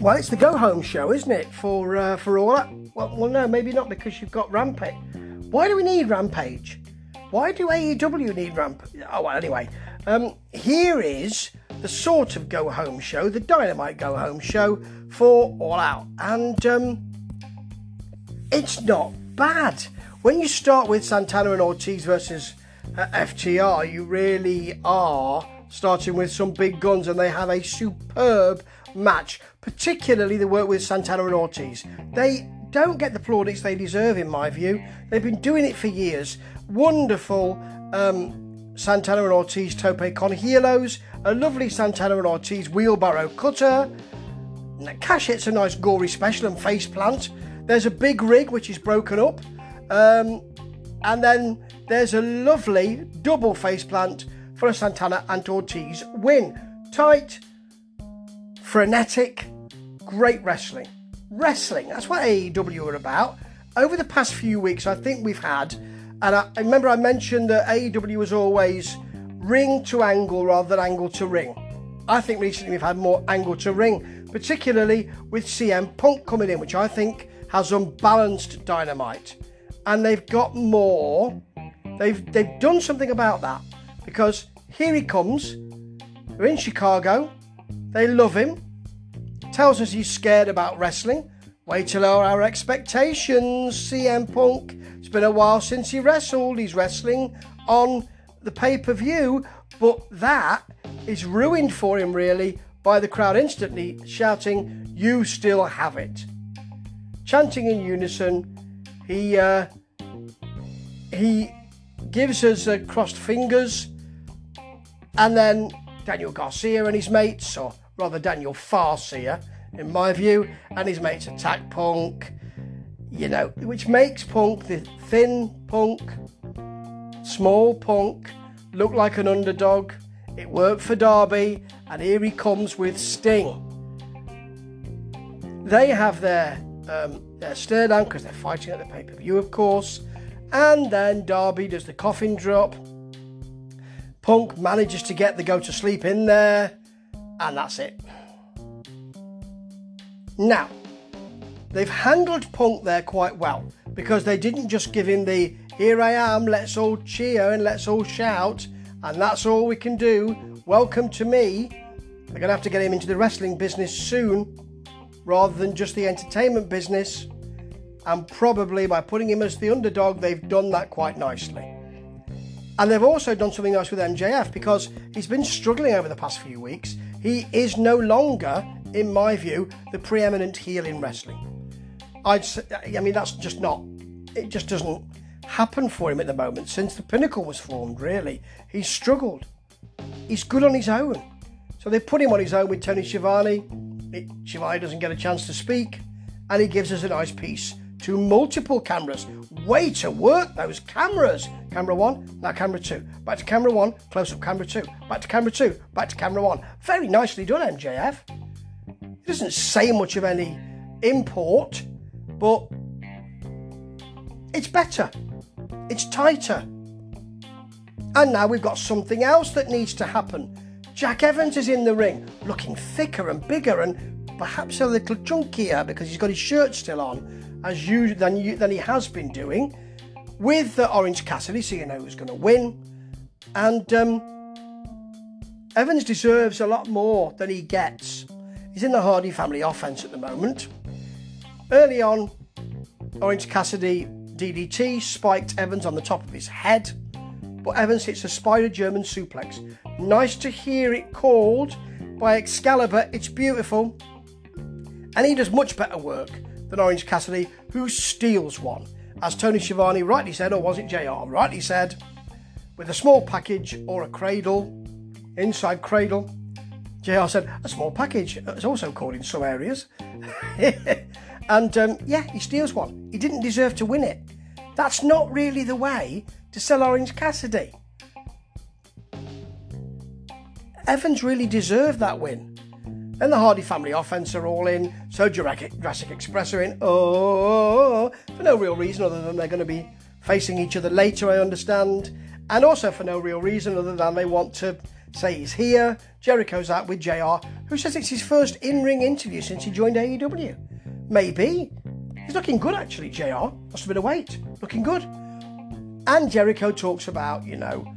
Well, it's the go home show, isn't it? For uh, for all that. Well, well, no, maybe not because you've got Rampage. Why do we need Rampage? Why do AEW need Rampage? Oh, well, anyway, um, here is the sort of go home show, the Dynamite go home show for All Out, and um, it's not bad. When you start with Santana and Ortiz versus uh, FTR, you really are starting with some big guns, and they have a superb match, particularly the work with Santana and Ortiz. They don't get the plaudits they deserve, in my view. They've been doing it for years. Wonderful um, Santana and Ortiz tope con hilos, a lovely Santana and Ortiz wheelbarrow cutter. Cash hits a nice gory special and face plant. There's a big rig which is broken up. Um, and then there's a lovely double face plant for a Santana and Ortiz win. Tight, frenetic, great wrestling. Wrestling, that's what AEW are about. Over the past few weeks, I think we've had, and I, I remember I mentioned that AEW was always ring to angle rather than angle to ring. I think recently we've had more angle to ring, particularly with CM Punk coming in, which I think has unbalanced dynamite. And they've got more. They've they've done something about that because here he comes. We're in Chicago. They love him. Tells us he's scared about wrestling. Way to lower our expectations, CM Punk. It's been a while since he wrestled. He's wrestling on the pay per view, but that is ruined for him, really, by the crowd instantly shouting, You still have it. Chanting in unison, he, uh, he gives us crossed fingers, and then Daniel Garcia and his mates, or rather Daniel Farcia, in my view, and his mates attack Punk, you know, which makes Punk the thin Punk, small Punk, look like an underdog. It worked for Darby, and here he comes with Sting. They have their um, their stare down because they're fighting at the pay per view, of course, and then Darby does the coffin drop. Punk manages to get the go to sleep in there, and that's it. Now, they've handled Punk there quite well because they didn't just give him the here I am, let's all cheer and let's all shout, and that's all we can do. Welcome to me. They're going to have to get him into the wrestling business soon rather than just the entertainment business. And probably by putting him as the underdog, they've done that quite nicely. And they've also done something nice with MJF because he's been struggling over the past few weeks. He is no longer, in my view, the preeminent heel in wrestling. I'd say, I mean, that's just not, it just doesn't happen for him at the moment since the pinnacle was formed, really. He's struggled. He's good on his own. So they put him on his own with Tony Schiavone. It, Schiavone doesn't get a chance to speak, and he gives us a nice piece to multiple cameras. Way to work those cameras. Camera one, now camera two. Back to camera one, close up camera two. Back to camera two, back to camera one. Very nicely done, MJF. It doesn't say much of any import, but it's better. It's tighter. And now we've got something else that needs to happen. Jack Evans is in the ring, looking thicker and bigger and perhaps a little chunkier because he's got his shirt still on as you than than he has been doing with uh, Orange Cassidy, so you know who's going to win. And um, Evans deserves a lot more than he gets. He's in the Hardy Family Office at the moment. Early on, Orange Cassidy DDT spiked Evans on the top of his head, but Evans hits a spider German suplex. Nice to hear it called by Excalibur. It's beautiful. And he does much better work than Orange Cassidy, who steals one. As Tony Schiavone rightly said, or was it JR rightly said, with a small package or a cradle, inside cradle. JR said, a small package. It's also called in some areas. and um, yeah, he steals one. He didn't deserve to win it. That's not really the way to sell Orange Cassidy. Evans really deserved that win. Then the Hardy Family Office are all in, so Jurassic, Jurassic Express are in, oh, for no real reason other than they're going to be facing each other later, I understand, and also for no real reason other than they want to say he's here. Jericho's out with JR, who says it's his first in ring interview since he joined AEW. Maybe. He's looking good, actually, JR. Lost a bit of weight. Looking good. And Jericho talks about, you know,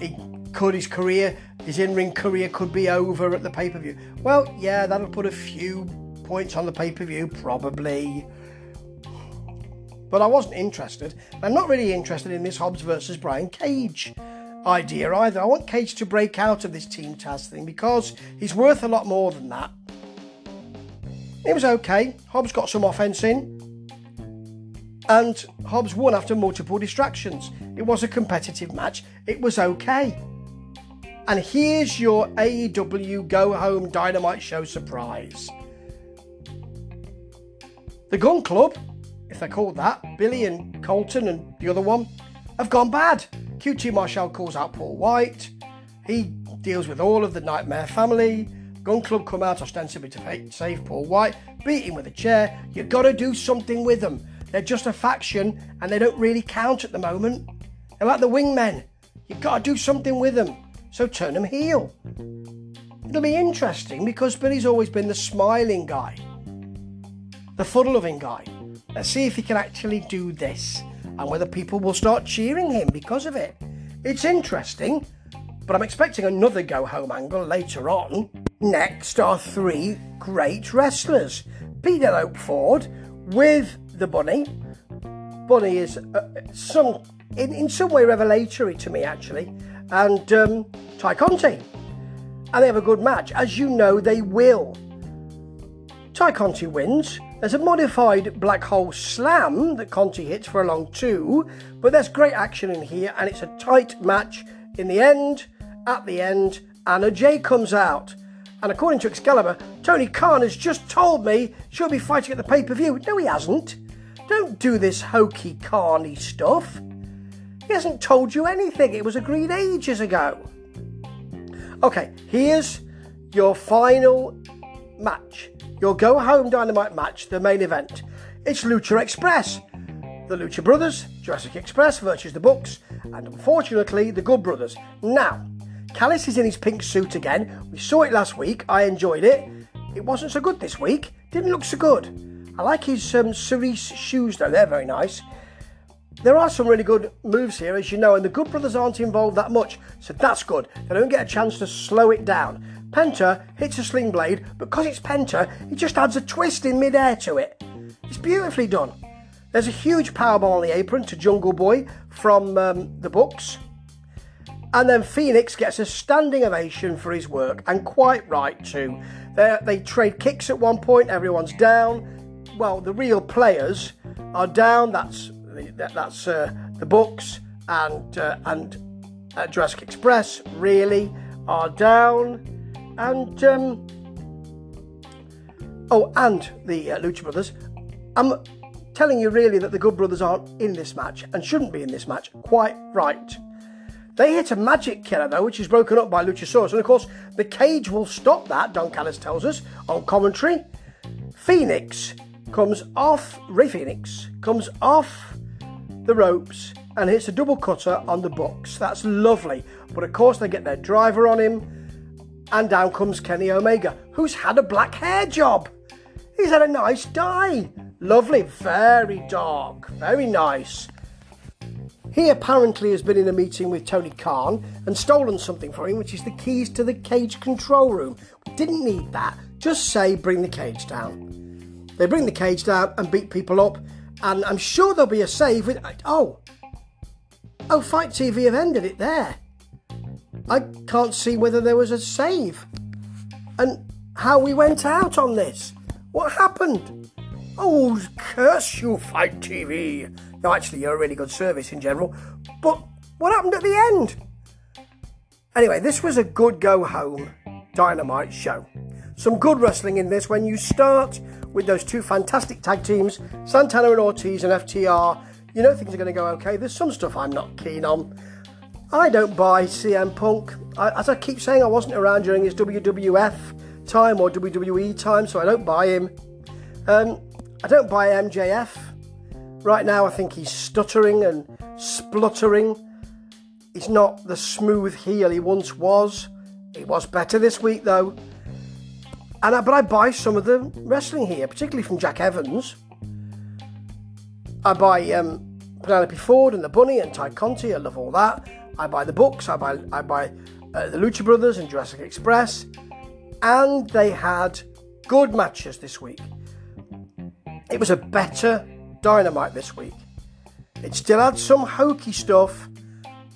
he could his career, his in ring career could be over at the pay per view. Well, yeah, that'll put a few points on the pay per view, probably. But I wasn't interested. I'm not really interested in this Hobbs versus Brian Cage idea either. I want Cage to break out of this Team Taz thing because he's worth a lot more than that. It was okay. Hobbs got some offense in. And Hobbs won after multiple distractions. It was a competitive match. It was okay. And here's your AEW Go Home Dynamite Show surprise. The Gunn Club, if they're called that, Billy and Colten and the other one, have gone bad. QT Marshall calls out Paul White. He deals with all of the Nightmare family. Gunn Club come out ostensibly to save Paul White, beat him with a chair. You've got to do something with them. They're just a faction and they don't really count at the moment. They're like the wingmen. You've got to do something with them. So turn them heel. It'll be interesting because Billy's always been the smiling guy, the fun loving guy. Let's see if he can actually do this and whether people will start cheering him because of it. It's interesting, but I'm expecting another go home angle later on. Next are three great wrestlers Penelope Ford with the Bunny. Bunny is uh, some in, in some way revelatory to me actually, and um, Tay Conti. And they have a good match, as you know they will. Tay Conti wins. There's a modified black hole slam that Conti hits for a long two, but there's great action in here, and it's a tight match in the end. At the end, Anna Jay comes out. And according to Excalibur, Tony Khan has just told me she'll be fighting at the pay per view. No, he hasn't. Don't do this hokey carny stuff. He hasn't told you anything. It was agreed ages ago. Okay, here's your final match your go home dynamite match, the main event. It's Lucha Express. The Lucha Brothers, Jurassic Express versus the Bucks, and unfortunately the Good Brothers. Now, Callis is in his pink suit again. We saw it last week. I enjoyed it. It wasn't so good this week. Didn't look so good. I like his um, cerise shoes though. They're very nice. There are some really good moves here, as you know, and the Good Brothers aren't involved that much, so that's good. They don't get a chance to slow it down. Penta hits a sling blade, but because it's Penta, he just adds a twist in midair to it. It's beautifully done. There's a huge powerbomb on the apron to Jungle Boy from um, the Bucks. And then Fénix gets a standing ovation for his work, and quite right too. They, they trade kicks at one point, everyone's down. Well, the real players are down. That's that's uh, the Bucks and uh, and uh, Jurassic Express really are down and um, oh, and the uh, Lucha Brothers. I'm telling you really that the Good Brothers aren't in this match and shouldn't be in this match. Quite right. They hit a magic killer though, which is broken up by Luchasaurus, and of course the cage will stop that. Don Callis tells us on commentary. Fénix comes off. Rey Fénix comes off the ropes and hits a double cutter on the Bucks. That's lovely. But of course they get their driver on him and down comes Kenny Omega, who's had a black hair job. He's had a nice dye. Lovely, very dark, very nice. He apparently has been in a meeting with Tony Khan and stolen something from him, which is the keys to the cage control room. Didn't need that. Just say, bring the cage down. They bring the cage down and beat people up, and I'm sure there'll be a save with. Oh, oh, FITE TV have ended it there. I can't see whether there was a save. And how we went out on this. What happened? Oh, curse you, FITE TV. No, actually, you're a really good service in general. But what happened at the end? Anyway, this was a good go home dynamite show. Some good wrestling in this when you start with those two fantastic tag teams, Santana and Ortiz and FTR. You know things are going to go okay. There's some stuff I'm not keen on. I don't buy CM Punk. I, as I keep saying, I wasn't around during his WWF time or WWE time, so I don't buy him. Um, I don't buy MJF. Right now, I think he's stuttering and spluttering. He's not the smooth heel he once was. He was better this week though. And I, but I buy some of the wrestling here, particularly from Jack Evans. I buy um, Penelope Ford and the Bunny and Tay Conti. I love all that. I buy the Bucks. I buy I buy uh, the Lucha Brothers and Jurassic Express, and they had good matches this week. It was a better Dynamite this week. It still had some hokey stuff,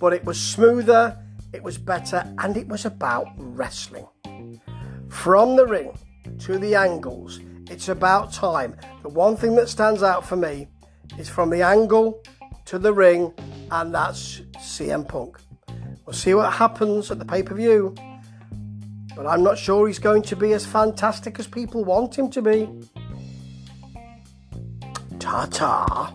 but it was smoother, it was better, and it was about wrestling. From the ring to the angles, it's about time. The one thing that stands out for me is from the angle to the ring, and that's CM Punk. We'll see what happens at the pay per view, but I'm not sure he's going to be as fantastic as people want him to be. Ta ta.